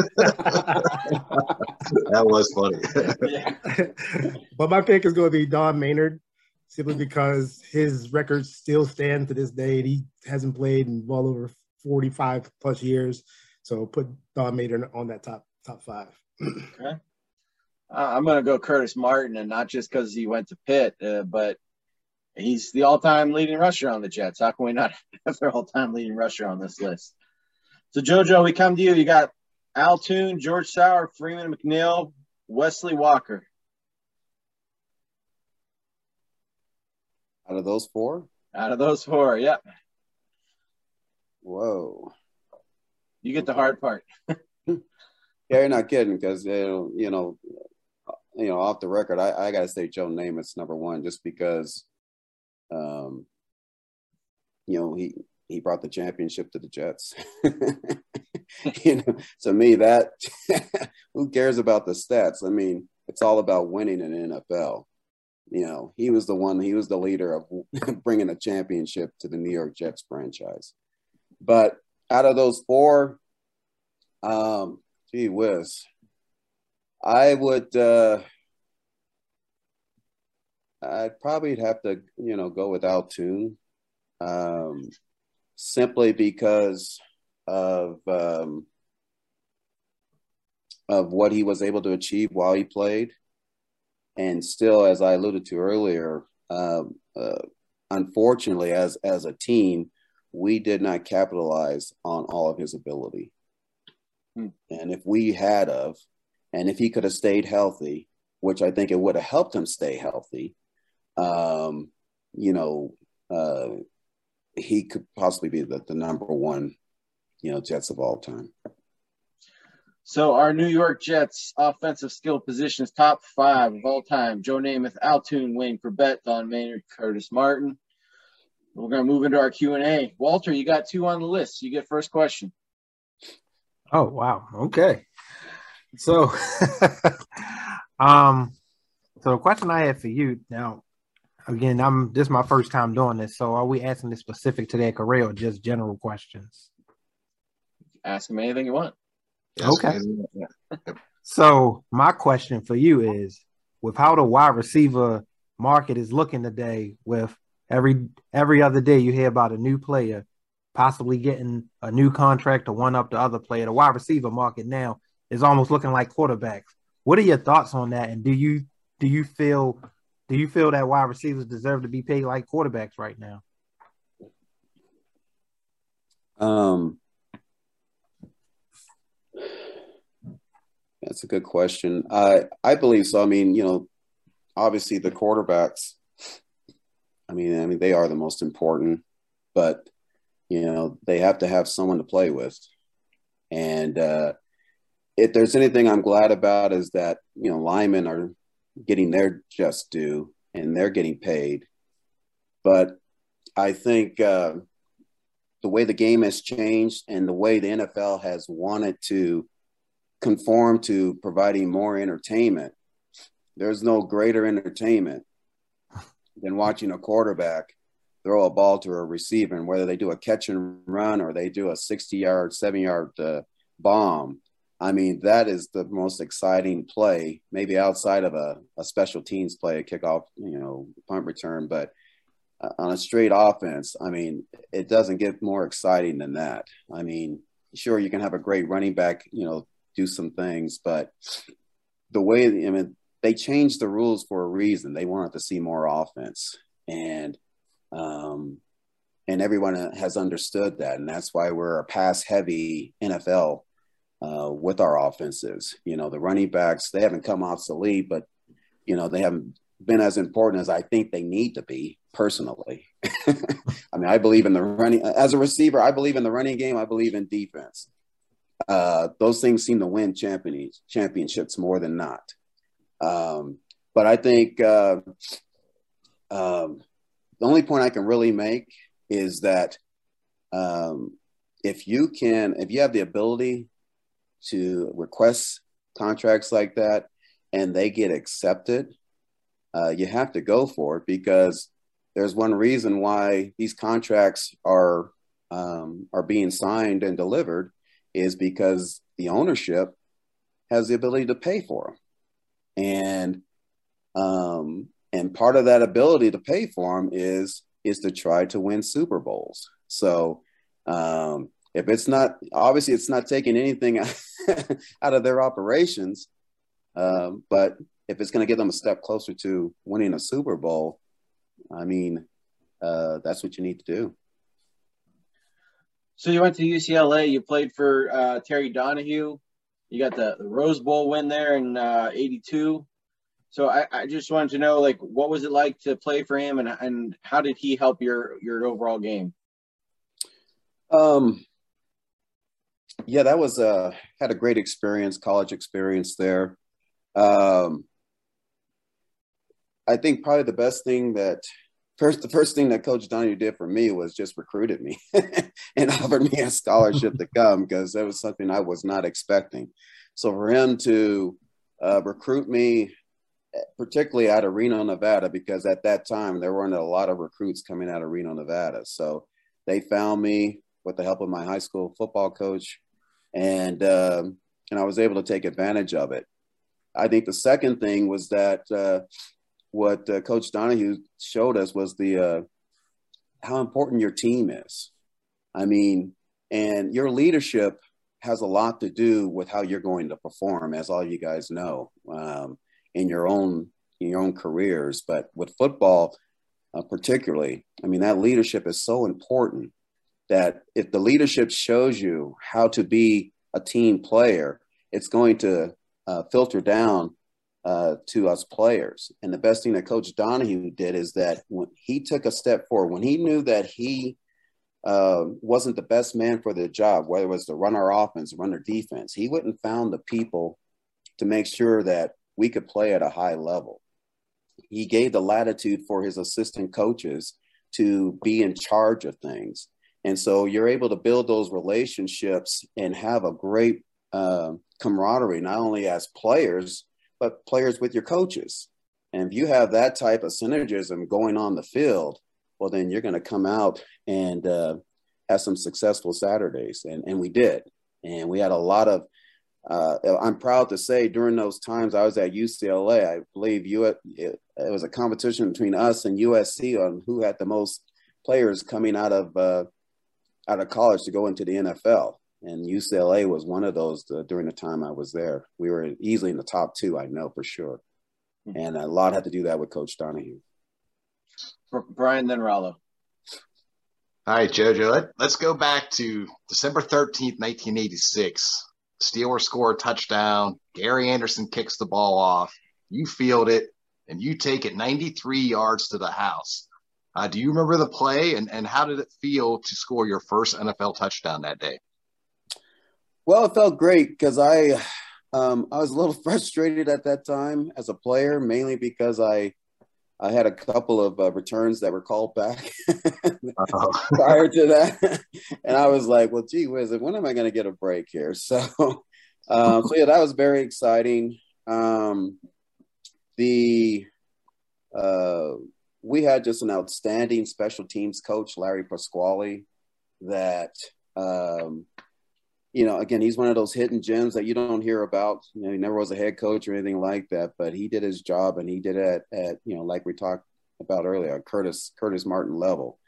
that was funny. But my pick is going to be Don Maynard, simply because his records still stand to this day. And he hasn't played in well over 45 plus years. So put Don Maynard on that top top five. okay. Uh, I'm going to go Curtis Martin, and not just because he went to Pitt, uh, but he's the all-time leading rusher on the Jets. How can we not have their all-time leading rusher on this list? So JoJo, we come to you. You got Al Toon, George Sauer, Freeman McNeil, Wesley Walker. Out of those four? Out of those four, yep. Whoa. You get the hard part. yeah, you're not kidding because you know, you know, off the record, I, I got to say Joe Namath's number one just because um, you know, he he brought the championship to the Jets. you know, to me, that who cares about the stats? I mean, it's all about winning in NFL. You know, he was the one. He was the leader of bringing a championship to the New York Jets franchise. But out of those four, um, gee whiz, I would. Uh, I'd probably have to, you know, go with Al Toon, um, simply because of um, of what he was able to achieve while he played, and still, as I alluded to earlier, um, uh, unfortunately, as as a team, we did not capitalize on all of his ability. Hmm. And if we had of, and if he could have stayed healthy, which I think it would have helped him stay healthy, um, you know, uh, he could possibly be the, the number one, you know, Jets of all time. So our New York Jets offensive skill positions top five of all time: Joe Namath, Al Toon, Wayne Chrebet, Don Maynard, Curtis Martin. We're gonna move into our Q and A. Walter, you got two on the list. You get first question. Oh wow! Okay, so um, so the question I have for you now again, I'm this is my first time doing this. So are we asking this specific to their career or just general questions? Ask them anything you want. Okay. so my question for you is with how the wide receiver market is looking today, with every every other day you hear about a new player possibly getting a new contract to one up the other player. The wide receiver market now is almost looking like quarterbacks. What are your thoughts on that? And do you do you feel do you feel that wide receivers deserve to be paid like quarterbacks right now? Um, that's a good question. I I believe so. I mean, you know, obviously the quarterbacks. I mean, I mean they are the most important, but you know they have to have someone to play with, and uh, if there's anything I'm glad about is that you know linemen are getting their just due and they're getting paid. But I think uh, the way the game has changed and the way the NFL has wanted to conform to providing more entertainment, there's no greater entertainment than watching a quarterback throw a ball to a receiver, and whether they do a catch and run or they do a 60 yard, seven yard uh, bomb I mean, that is the most exciting play, maybe outside of a, a special teams play, a kickoff, you know, punt return. But uh, on a straight offense, I mean, it doesn't get more exciting than that. I mean, sure, you can have a great running back, you know, do some things. But the way I mean, they changed the rules for a reason. They wanted to see more offense, and um, and everyone has understood that, and that's why we're a pass heavy NFL uh, with our offenses. You know, the running backs they haven't come obsolete, but you know they haven't been as important as I think they need to be personally. I mean, I believe in the running as a receiver. I believe in the running game. I believe in defense. Uh, those things seem to win champions, championships more than not. Um, but I think uh, um, the only point I can really make is that um, if you can, if you have the ability to request contracts like that and they get accepted, uh, you have to go for it because there's one reason why these contracts are um, are being signed and delivered is because the ownership has the ability to pay for them, and um, and part of that ability to pay for them is is to try to win Super Bowls. So um, if it's not obviously it's not taking anything out of their operations, um, but if it's going to get them a step closer to winning a Super Bowl, I mean, uh, that's what you need to do. So you went to UCLA. You played for uh, Terry Donahue. You got the, the, Rose Bowl win there in '82. Uh, so I, I, just wanted to know, like, what was it like to play for him, and and how did he help your your overall game? Um, yeah, that was uh had a great experience, college experience there. Um, I think probably the best thing that first the first thing that Coach Donahue did for me was just recruited me and offered me a scholarship to come because that was something I was not expecting. So for him to uh, recruit me, particularly out of Reno, Nevada, because at that time there weren't a lot of recruits coming out of Reno, Nevada. So they found me with the help of my high school football coach, and um, and I was able to take advantage of it. I think the second thing was that uh, what uh, Coach Donahue showed us was the uh, how important your team is. I mean, and your leadership has a lot to do with how you're going to perform, as all you guys know, um, in your own in your own careers. But with football, uh, particularly, I mean, that leadership is so important that if the leadership shows you how to be a team player, it's going to uh, filter down uh, to us players. And the best thing that Coach Donahue did is that when he took a step forward, when he knew that he uh, wasn't the best man for the job, whether it was to run our offense, run our defense, he went and found the people to make sure that we could play at a high level. He gave the latitude for his assistant coaches to be in charge of things. And so you're able to build those relationships and have a great uh, camaraderie, not only as players, but players with your coaches. And if you have that type of synergism going on the field, well, then you're going to come out and uh, have some successful Saturdays. And, and we did. And we had a lot of, uh, I'm proud to say during those times I was at UCLA, I believe you, it, it was a competition between us and USC on who had the most players coming out of, uh, out of college to go into the NFL and UCLA was one of those uh, during the time I was there. We were easily in the top two, I know for sure, mm-hmm. and a lot had to do that with Coach Donahue. Brian, then Rollo. All right, JoJo. Let, let's go back to December thirteenth, nineteen eighty-six. Steelers score a touchdown. Gary Anderson kicks the ball off. You field it, and you take it ninety-three yards to the house. Uh, do you remember the play, and, and how did it feel to score your first NFL touchdown that day? Well, it felt great because I um, I was a little frustrated at that time as a player, mainly because I I had a couple of uh, returns that were called back prior to that, and I was like, "Well, gee whiz, when am I going to get a break here?" So, um, so yeah, that was very exciting. Um, the uh, we had just an outstanding special teams coach, Larry Pasquale, that um, you know, again, he's one of those hidden gems that you don't hear about. You know, he never was a head coach or anything like that, but he did his job and he did it at, at you know, like we talked about earlier, Curtis Curtis Martin level.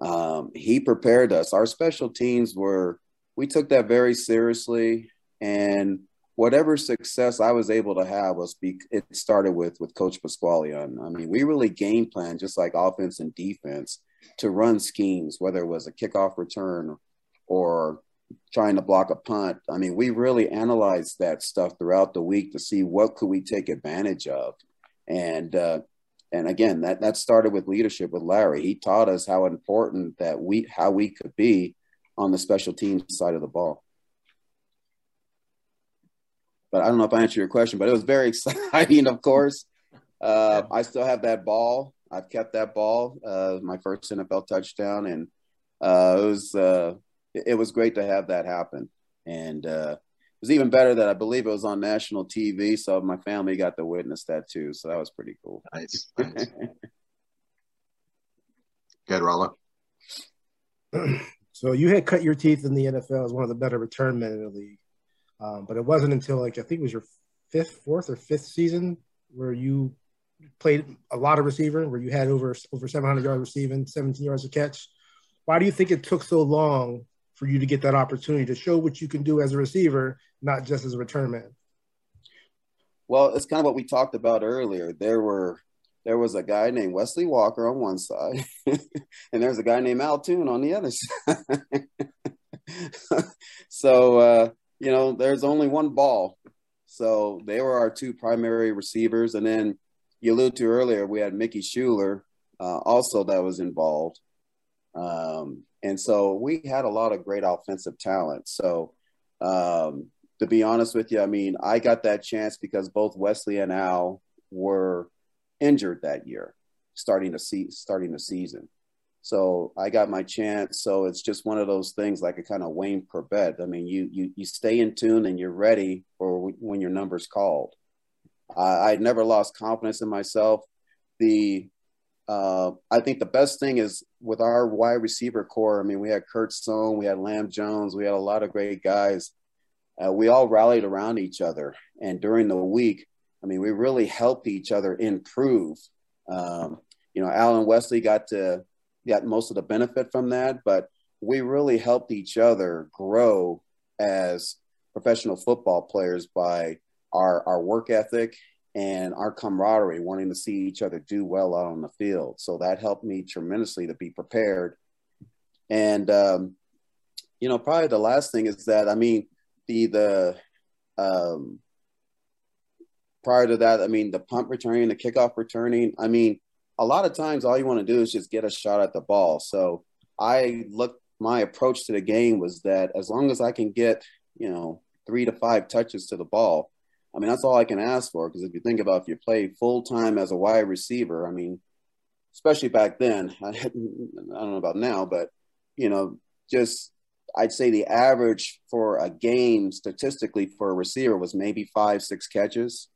Um, he prepared us. Our special teams were we took that very seriously, and whatever success I was able to have was be, it started with with Coach Pasquale. I mean, we really game plan just like offense and defense to run schemes, whether it was a kickoff return or trying to block a punt. I mean, we really analyzed that stuff throughout the week to see what could we take advantage of. And uh, and again, that that started with leadership with Larry. He taught us how important that we how we could be on the special teams side of the ball. But I don't know if I answered your question, but it was very exciting, of course. Uh, I still have that ball. I've kept that ball, uh, my first NFL touchdown, and uh, it was uh, it was great to have that happen. And uh, it was even better that I believe it was on national TV, so my family got to witness that too. So that was pretty cool. Nice. nice. Good, Rollo. So you had cut your teeth in the NFL as one of the better return men in the league, um, but it wasn't until like I think it was your fifth, fourth, or fifth season where you played a lot of receiver, where you had over over 700 yards receiving, 17 yards a catch. Why do you think it took so long for you to get that opportunity to show what you can do as a receiver, not just as a return man? Well, it's kind of what we talked about earlier. There were there was a guy named Wesley Walker on one side, and there's a guy named Al Toon on the other side. so uh, you know, there's only one ball. So they were our two primary receivers, and then you alluded to earlier, we had Mickey Shuler uh, also that was involved. Um, and so we had a lot of great offensive talent. So um, to be honest with you, I mean, I got that chance because both Wesley and Al were injured that year, starting to see starting the season. So I got my chance. So it's just one of those things like a kind of Wayne Chrebet. I mean, you you you stay in tune and you're ready for when your number's called. I, I'd never lost confidence in myself. The uh, I think the best thing is with our wide receiver core. I mean, we had Kurt Sohn, we had Lam Jones, we had a lot of great guys. Uh, we all rallied around each other, and during the week, I mean, we really helped each other improve. Um, you know, Al and Wesley got to got most of the benefit from that, but we really helped each other grow as professional football players by our our work ethic and our camaraderie, wanting to see each other do well out on the field. So that helped me tremendously to be prepared. And um, you know, probably the last thing is that I mean, the the um, prior to that, I mean, the punt returning, the kickoff returning. I mean, a lot of times all you want to do is just get a shot at the ball. So I look, my approach to the game was that as long as I can get, you know, three to five touches to the ball, I mean, that's all I can ask for. Because if you think about if you play full time as a wide receiver, I mean, especially back then, I, I don't know about now, but you know, just I'd say the average for a game statistically for a receiver was maybe five, six catches.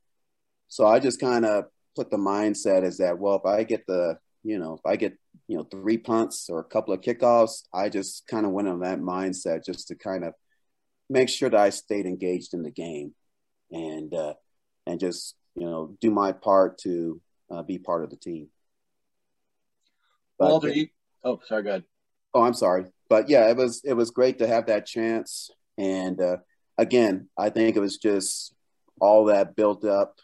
So I just kind of put the mindset is that, well, if I get the, you know, if I get, you know, three punts or a couple of kickoffs, I just kind of went on that mindset just to kind of make sure that I stayed engaged in the game and uh, and just you know do my part to uh, be part of the team. But, Walter, you, oh, sorry, go ahead. Oh, I'm sorry, but yeah, it was it was great to have that chance, and uh, again, I think it was just all that built up,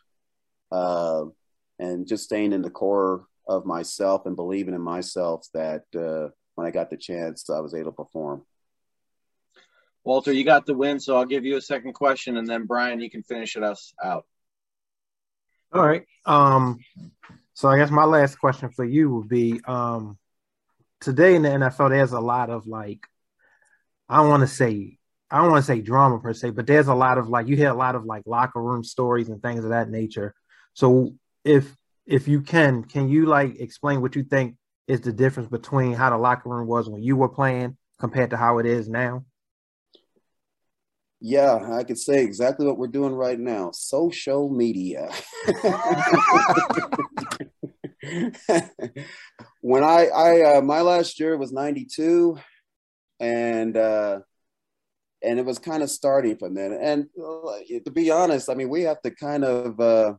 uh, and just staying in the core of myself and believing in myself that uh, when I got the chance, I was able to perform. Walter, you got the win, so I'll give you a second question, and then Brian, you can finish it us out. All right. Um, so I guess my last question for you would be: um, today in the NFL, there's a lot of like, I don't want to say, I don't want to say drama per se, but there's a lot of like, you hear a lot of like locker room stories and things of that nature. So if if you can, can you like explain what you think is the difference between how the locker room was when you were playing compared to how it is now? Yeah, I could say exactly what we're doing right now. Social media. when I, I, uh, my last year was 92 and, uh, and it was kind of starting from then. And uh, to be honest, I mean, we have to kind of, uh,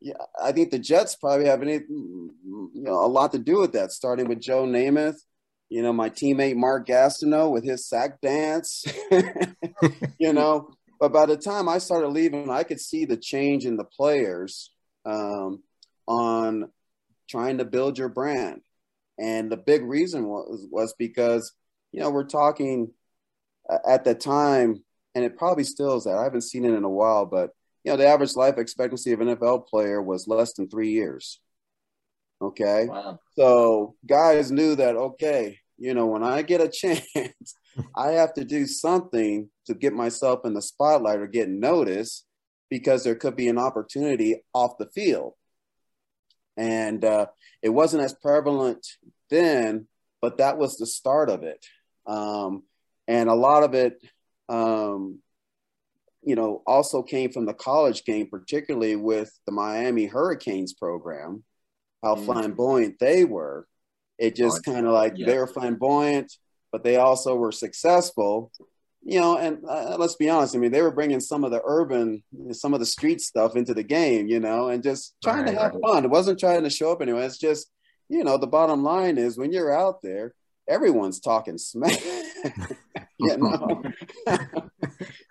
yeah, I think the Jets probably have any, you know, a lot to do with that, starting with Joe Namath you know, my teammate Mark Gastineau with his sack dance, you know, but by the time I started leaving, I could see the change in the players um, on trying to build your brand. And the big reason was, was because, you know, we're talking uh, at the time, and it probably still is that. I haven't seen it in a while, but, you know, the average life expectancy of an NFL player was less than three years. Okay. Wow. So guys knew that, okay, you know, when I get a chance, I have to do something to get myself in the spotlight or get noticed because there could be an opportunity off the field. And uh, it wasn't as prevalent then, but that was the start of it. Um, and a lot of it, um, you know, also came from the college game, particularly with the Miami Hurricanes program, how mm. flamboyant they were. It just kind of like yeah. they were flamboyant, but they also were successful. You know, and uh, let's be honest. I mean, they were bringing some of the urban, some of the street stuff into the game. You know, and just trying right. to have fun. It wasn't trying to show up anyway. It's just, you know, the bottom line is when you're out there, everyone's talking smack. you know,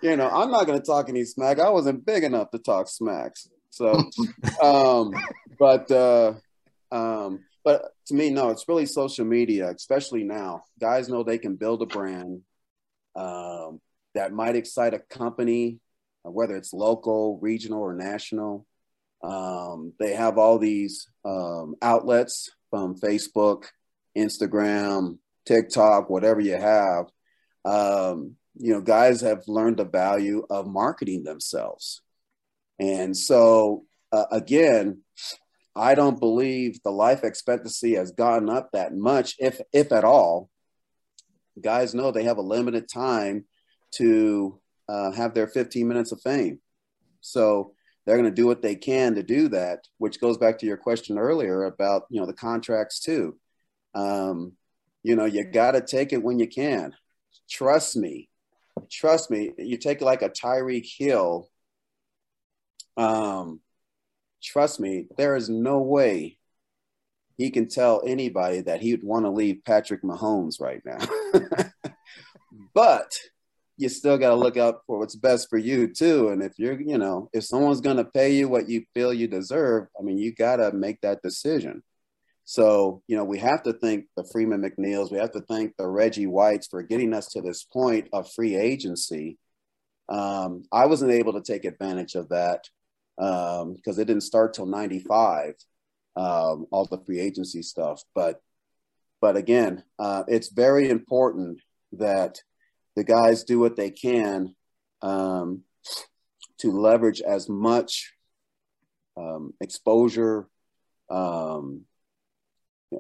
you know, I'm not going to talk any smack. I wasn't big enough to talk smacks. So, um, but uh, um, but to me, no, it's really social media, especially now. Guys know they can build a brand um, that might excite a company, uh, whether it's local, regional, or national. Um, they have all these um, outlets from Facebook, Instagram, TikTok, whatever you have. Um, you know, guys have learned the value of marketing themselves. And so, uh, again, I don't believe the life expectancy has gone up that much, if if at all. Guys know they have a limited time to uh, have their 15 minutes of fame, so they're going to do what they can to do that. Which goes back to your question earlier about you know the contracts too. Um, you know you got to take it when you can. Trust me, trust me. You take like a Tyreek Hill. Um, trust me, there is no way he can tell anybody that he would want to leave Patrick Mahomes right now. but you still got to look out for what's best for you too. And if you're, you know, if someone's going to pay you what you feel you deserve, I mean, you got to make that decision. So, you know, we have to thank the Freeman McNeils. We have to thank the Reggie Whites for getting us to this point of free agency. Um, I wasn't able to take advantage of that because um, it didn't start till 95 um, all the free agency stuff but but again uh, it's very important that the guys do what they can um, to leverage as much um, exposure um,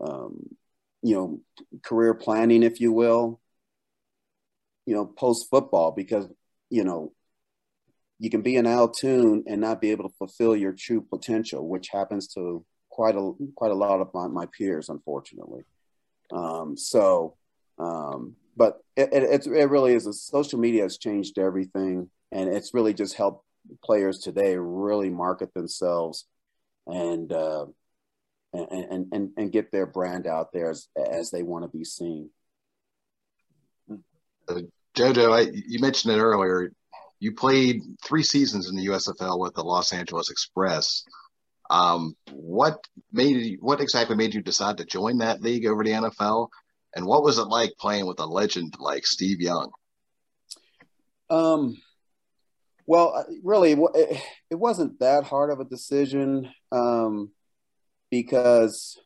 um, you know career planning if you will you know post football because you know you can be an Al Toon and not be able to fulfill your true potential, which happens to quite a quite a lot of my, my peers, unfortunately. Um, so, um, but it, it, it really is. A, social media has changed everything, and it's really just helped players today really market themselves and uh, and, and and get their brand out there as, as they want to be seen. Uh, Jojo, I, you mentioned it earlier you played three seasons in the USFL with the Los Angeles Express. Um, what made you, what exactly made you decide to join that league over the NFL? And what was it like playing with a legend like Steve Young? Um, well, uh, really, it, wasn't that hard of a decision um, because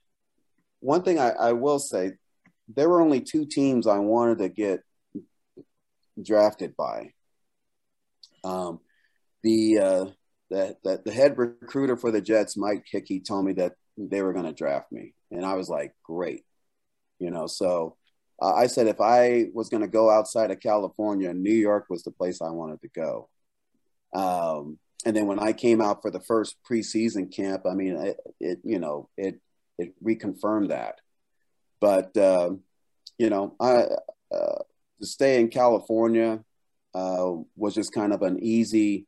one thing I, I will say, there were only two teams I wanted to get drafted by. Um, the, uh, the, the, the head recruiter for the Jets, Mike Hickey, told me that they were going to draft me, and I was like, great, you know. So uh, I said if I was going to go outside of California, New York was the place I wanted to go. Um, and then when I came out for the first preseason camp, I mean, it, it you know, it it reconfirmed that. But uh, you know, I uh, to stay in California uh, was just kind of an easy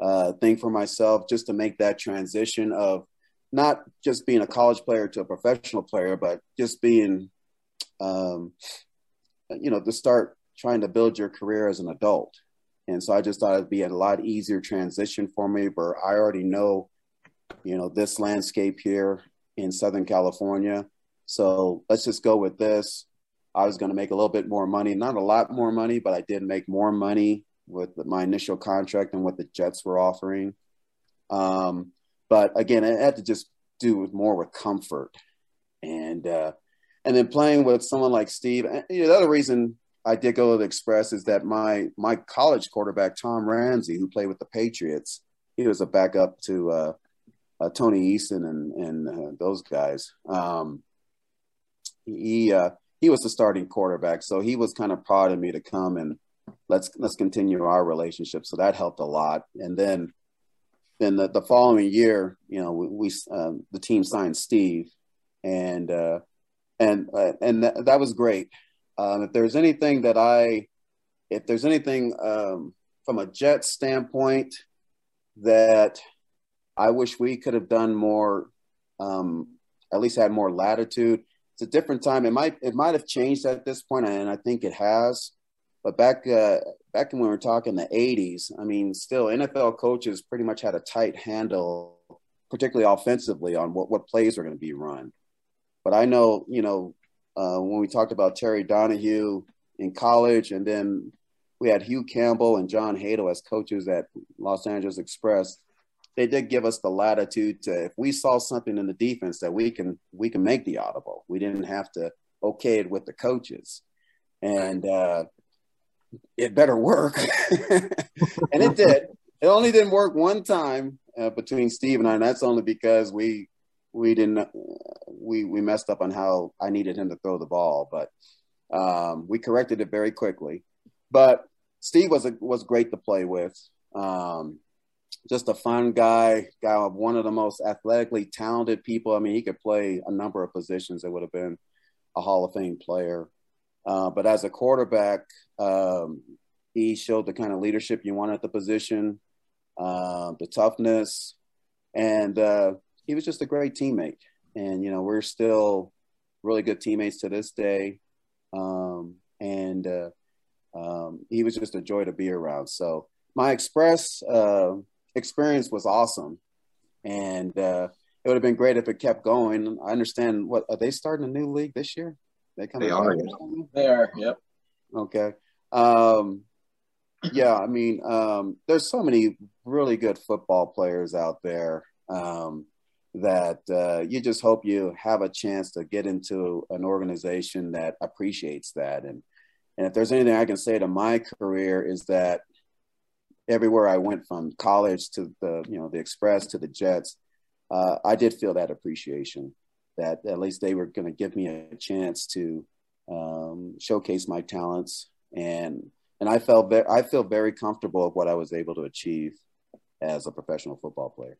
uh, thing for myself just to make that transition of not just being a college player to a professional player, but just being, um, you know, to start trying to build your career as an adult. And so I just thought it'd be a lot easier transition for me, but I already know, you know, this landscape here in Southern California. So let's just go with this. I was going to make a little bit more money, not a lot more money, but I did make more money with my initial contract and what the Jets were offering. Um, but again, it had to just do with more with comfort, and uh, and then playing with someone like Steve. You know, the other reason I did go to Express is that my my college quarterback Tom Ramsey, who played with the Patriots, he was a backup to uh, uh, Tony Eason and and uh, those guys. Um, he uh, he was the starting quarterback, so he was kind of proud of me to come and let's let's continue our relationship. So that helped a lot. And then then the, the following year, you know, we, we um, the team signed Steve, and uh, and uh, and th- that was great. Um, if there's anything that I, if there's anything um, from a Jet standpoint that I wish we could have done more, um, at least had more latitude. It's a different time. It might it might have changed at this point, and I think it has. But back uh, back when we were talking the '80s, I mean, still NFL coaches pretty much had a tight handle, particularly offensively, on what what plays are going to be run. But I know, you know, uh, when we talked about Terry Donahue in college, and then we had Hugh Campbell and John Hadl as coaches at Los Angeles Express. They did give us the latitude to, if we saw something in the defense that we can we can make the audible. We didn't have to okay it with the coaches, and uh, it better work. and it did. It only didn't work one time uh, between Steve and I, and that's only because we we didn't we we messed up on how I needed him to throw the ball, but um, we corrected it very quickly. But Steve was a, was great to play with. Um, just a fun guy, guy one of the most athletically talented people. I mean, he could play a number of positions. It would have been a Hall of Fame player. Uh, but as a quarterback, um, he showed the kind of leadership you want at the position, uh, the toughness, and uh, he was just a great teammate. And you know, we're still really good teammates to this day. Um, and uh, um, he was just a joy to be around. So my express uh, experience was awesome, and uh, it would have been great if it kept going. I understand what are they starting a new league this year? They, they are. They are. Yep. Okay. Um, yeah, I mean, um, there's so many really good football players out there um, that uh, you just hope you have a chance to get into an organization that appreciates that. And and if there's anything I can say to my career is that everywhere I went from college to the you know the Express to the Jets, uh, I did feel that appreciation that at least they were going to give me a chance to um, showcase my talents and and I felt very, I feel very comfortable of what I was able to achieve as a professional football player.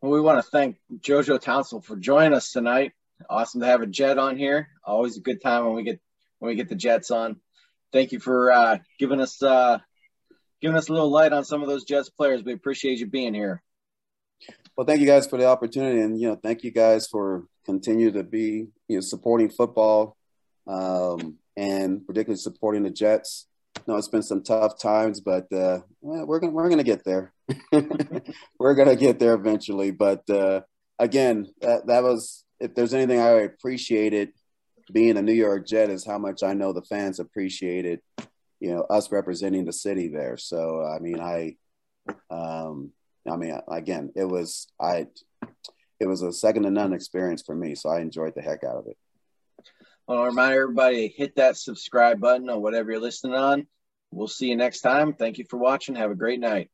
Well, we want to thank JoJo Townsend for joining us tonight. Awesome to have a Jet on here. Always a good time when we get when we get the Jets on. Thank you for uh, giving us uh, giving us a little light on some of those Jets players. We appreciate you being here. Well, thank you guys for the opportunity, and you know, thank you guys for continue to be you know supporting football, um, and particularly supporting the Jets. No, it's been some tough times, but uh, we're gonna we're gonna get there. we're gonna get there eventually. But uh, again, that, that was if there's anything I appreciated being a New York Jet is how much I know the fans appreciated, you know, us representing the city there. So I mean, I um, I mean, again, it was I, it was a second to none experience for me. So I enjoyed the heck out of it. Well, I'll remind everybody hit that subscribe button on whatever you're listening on. We'll see you next time. Thank you for watching. Have a great night.